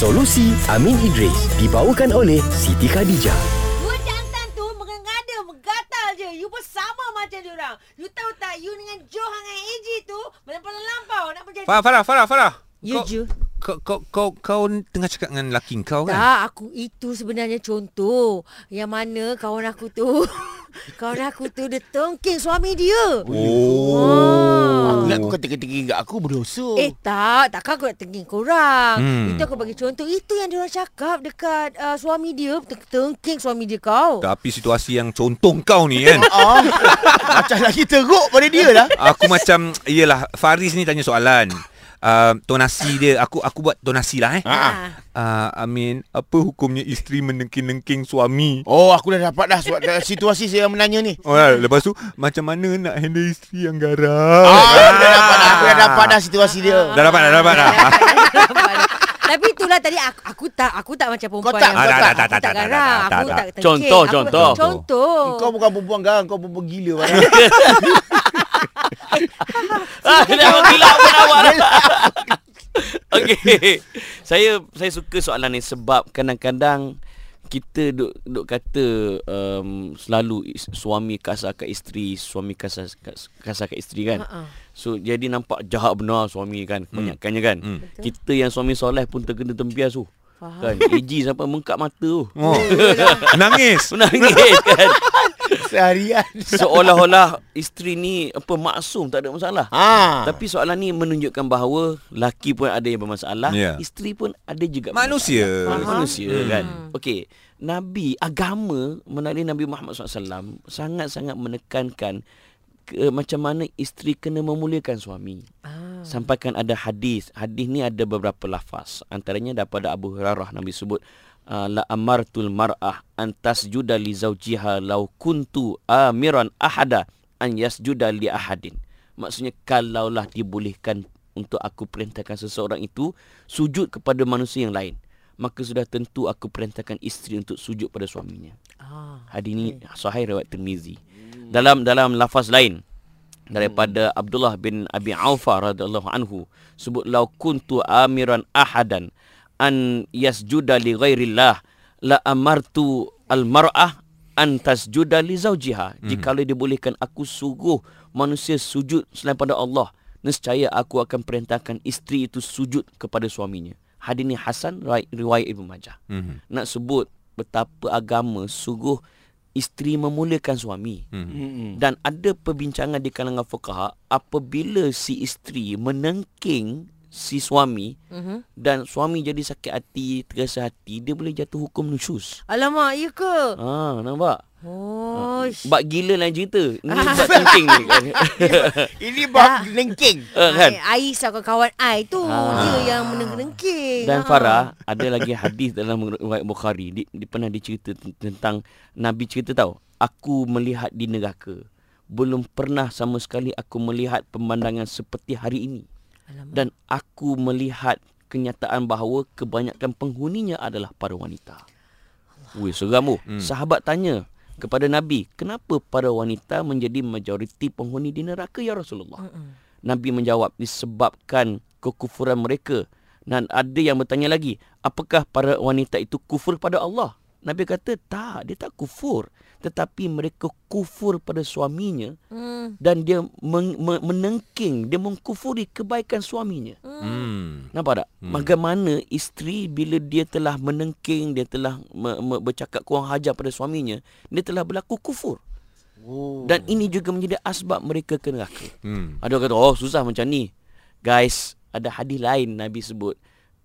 Solusi Amin Idris dibawakan oleh Siti Khadijah. Dua jantan tu mengada menggatal je. You pun sama macam dia orang. You tahu tak you dengan Johan dengan AJ tu melampau-lampau nak menjadi Farah, Farah, Farah, Farah. You Kau- je. Kau, kau, kau, kau tengah cakap dengan laki kau kan? Tak, aku itu sebenarnya contoh. Yang mana kawan aku tu kawan aku tu dia tengking suami dia. Oh. Aku nak kau kata-kata kat aku berdosa. Eh tak, takkan aku nak tengking korang. Hmm. Itu aku bagi contoh. Itu yang dia orang cakap dekat uh, suami dia. Tengking suami dia kau. Tapi situasi yang contoh kau ni kan. Ah, macam lagi teruk pada dia lah. aku macam Yelah Faris ni tanya soalan uh, Tonasi dia Aku aku buat tonasi lah eh Ah. uh, Amin Apa hukumnya isteri menengking-nengking suami Oh, aku dah dapat dah dah situasi saya menanya ni. Oh, ya. lepas tu macam mana nak handle isteri yang garang? Ah, aku dah dapat dah, aku dah dapat dah situasi dia. Dah dapat dah dapat dah. Tapi itulah tadi aku, aku tak aku tak macam perempuan Kau tak, yang kau tak. aku Tak, tak, tak, tak tak, garang, tak, aku tak, tak tengking. Contoh, Aku- contoh. Contoh. Kau bukan perempuan garang, kau perempuan gila barang. Ah, dah gila pun awak dah. Okey. Saya saya suka soalan ni sebab kadang-kadang kita duk duk kata um, selalu is, suami kasar kat isteri, suami kasar kasar kat isteri kan. Ha-ha. So jadi nampak jahat benar suami kan, banyakkannya kan. Hmm. Kita yang suami soleh pun terkena tempias tu. Faham. Kan, AG sampai mengkap mata tu. Oh. Nangis. Menangis kan. Seharian. Seolah-olah isteri ni apa maksum tak ada masalah. Ha. Tapi soalan ni menunjukkan bahawa laki pun ada yang bermasalah, Ya. isteri pun ada juga Manusia. bermasalah. Manusia Hmm. kan. Okey, Nabi agama melalui Nabi Muhammad SAW sangat-sangat menekankan ke, macam mana isteri kena memuliakan suami. Ah. Sampaikan ada hadis. Hadis ni ada beberapa lafaz. Antaranya daripada Abu Hurairah Nabi sebut uh, la amartul mar'ah an tasjuda li zawjiha law kuntu amiran ahada an yasjuda li ahadin. Maksudnya kalaulah dibolehkan untuk aku perintahkan seseorang itu sujud kepada manusia yang lain, maka sudah tentu aku perintahkan isteri untuk sujud pada suaminya. Ah. Hadis ini sahih riwayat Tirmizi. Dalam dalam lafaz lain daripada Abdullah bin Abi Aufa radhiyallahu anhu sebut lau kuntu amiran ahadan an yasjuda li ghairillah la amartu al mar'ah an tasjuda li zawjiha. Mm. Jika dibolehkan aku suruh manusia sujud selain pada Allah, nescaya aku akan perintahkan isteri itu sujud kepada suaminya. Hadis ini hasan riwayat, Ibnu Majah Mhm. nak sebut betapa agama suruh isteri memuliakan suami. Hmm. Dan ada perbincangan di kalangan fuqaha apabila si isteri menengking si suami Mhm. dan suami jadi sakit hati, terasa hati, dia boleh jatuh hukum nusyus. Alamak, ya ke? Ha, nampak? Oh. Bak gila lain cerita. Ni bak tengking ni. kan. Ini bab nengking. Ah, kan? Ais kawan-kawan I tu Ah. dia yang menengking. Dan Ah. Farah ada lagi hadis dalam riwayat Bukhari di, di pernah dicerita tentang Nabi cerita tahu aku melihat di neraka belum pernah sama sekali aku melihat pemandangan seperti hari ini Alamak. dan aku melihat kenyataan bahawa kebanyakan penghuninya adalah para wanita. Weh seram tu. Hmm. Sahabat tanya kepada Nabi, kenapa para wanita menjadi majoriti penghuni di neraka ya Rasulullah? Mm-mm. Nabi menjawab disebabkan kekufuran mereka. Dan ada yang bertanya lagi, apakah para wanita itu kufur pada Allah? Nabi kata, tak, dia tak kufur. Tetapi mereka kufur pada suaminya Dan dia men- men- menengking, dia mengkufuri kebaikan suaminya. Hmm. Nampak tak? Hmm. Hmm. Bagaimana isteri bila dia telah menengking, dia telah me- me- bercakap kurang hajar pada suaminya, dia telah berlaku kufur. Oh. Dan ini juga menjadi asbab mereka ke neraka. Hmm. Ada orang kata, oh susah macam ni. Guys, ada hadis lain Nabi sebut.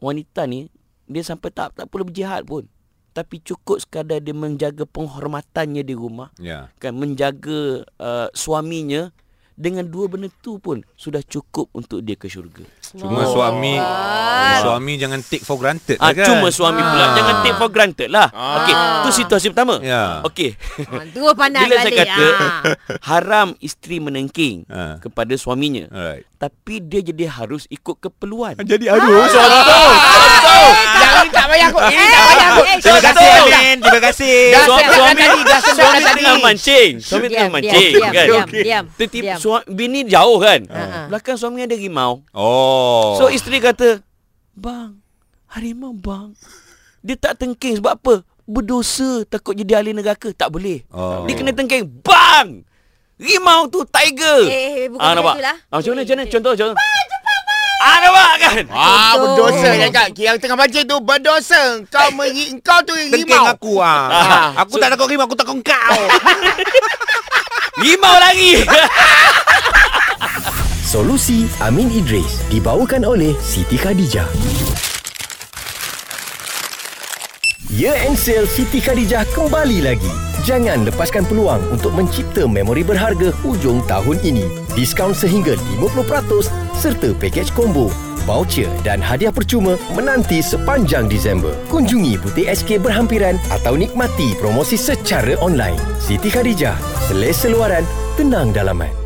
Wanita ni, dia sampai tak tak perlu berjihad pun. Tapi cukup sekadar dia menjaga penghormatannya di rumah. Ya. Kan, menjaga uh, suaminya. Dengan dua benda tu pun sudah cukup untuk dia ke syurga. Cuma Oh. suami Akbar. suami jangan take for granted Ah, lah kan. cuma suami pula. Ah. Jangan take for granted lah. Ah. Okey, tu situasi pertama. Ya. Okey. Ah, Dua pandai Bila saya balik. kata ah. haram isteri menengking Ah. kepada suaminya. Alright. Tapi dia jadi harus ikut keperluan. Jadi aduh. Contoh. Contoh. Jangan tak payah kau. Ini tak payah kau. Eh, Terima kasih Contoh. Amin. Terima kasih. Suami, suami, tengah mancing. Suami tengah mancing diam, kan. diam, diam, Tertib diam. suami, bini jauh kan. Ha. Belakang suami ada rimau. Oh. So isteri kata, "Bang, Harimau bang Dia tak tengking sebab apa? Berdosa takut jadi ahli neraka Tak boleh Oh. Dia kena tengking Bang Rimau tu tiger Eh, bukan ah, nampak? lah. Ah, macam mana? Eh, Macam mana? eh. Contoh, contoh. Ah, nampak kan? Ah, berdosa cakap. Yang tengah baca tu berdosa. Kau meri, kau tu Tengking rimau. aku ah. Ah. Aku tak takut rimau, aku takut kau. Rimau lagi. Solusi Amin Idris dibawakan oleh Siti Khadijah. Year End Sale Siti Khadijah kembali lagi. Jangan lepaskan peluang untuk mencipta memori berharga hujung tahun ini. Diskaun sehingga 50% serta pakej combo, voucher dan hadiah percuma menanti sepanjang Disember. Kunjungi butik SK berhampiran atau nikmati promosi secara online. Siti Khadijah, selesa luaran, tenang dalaman.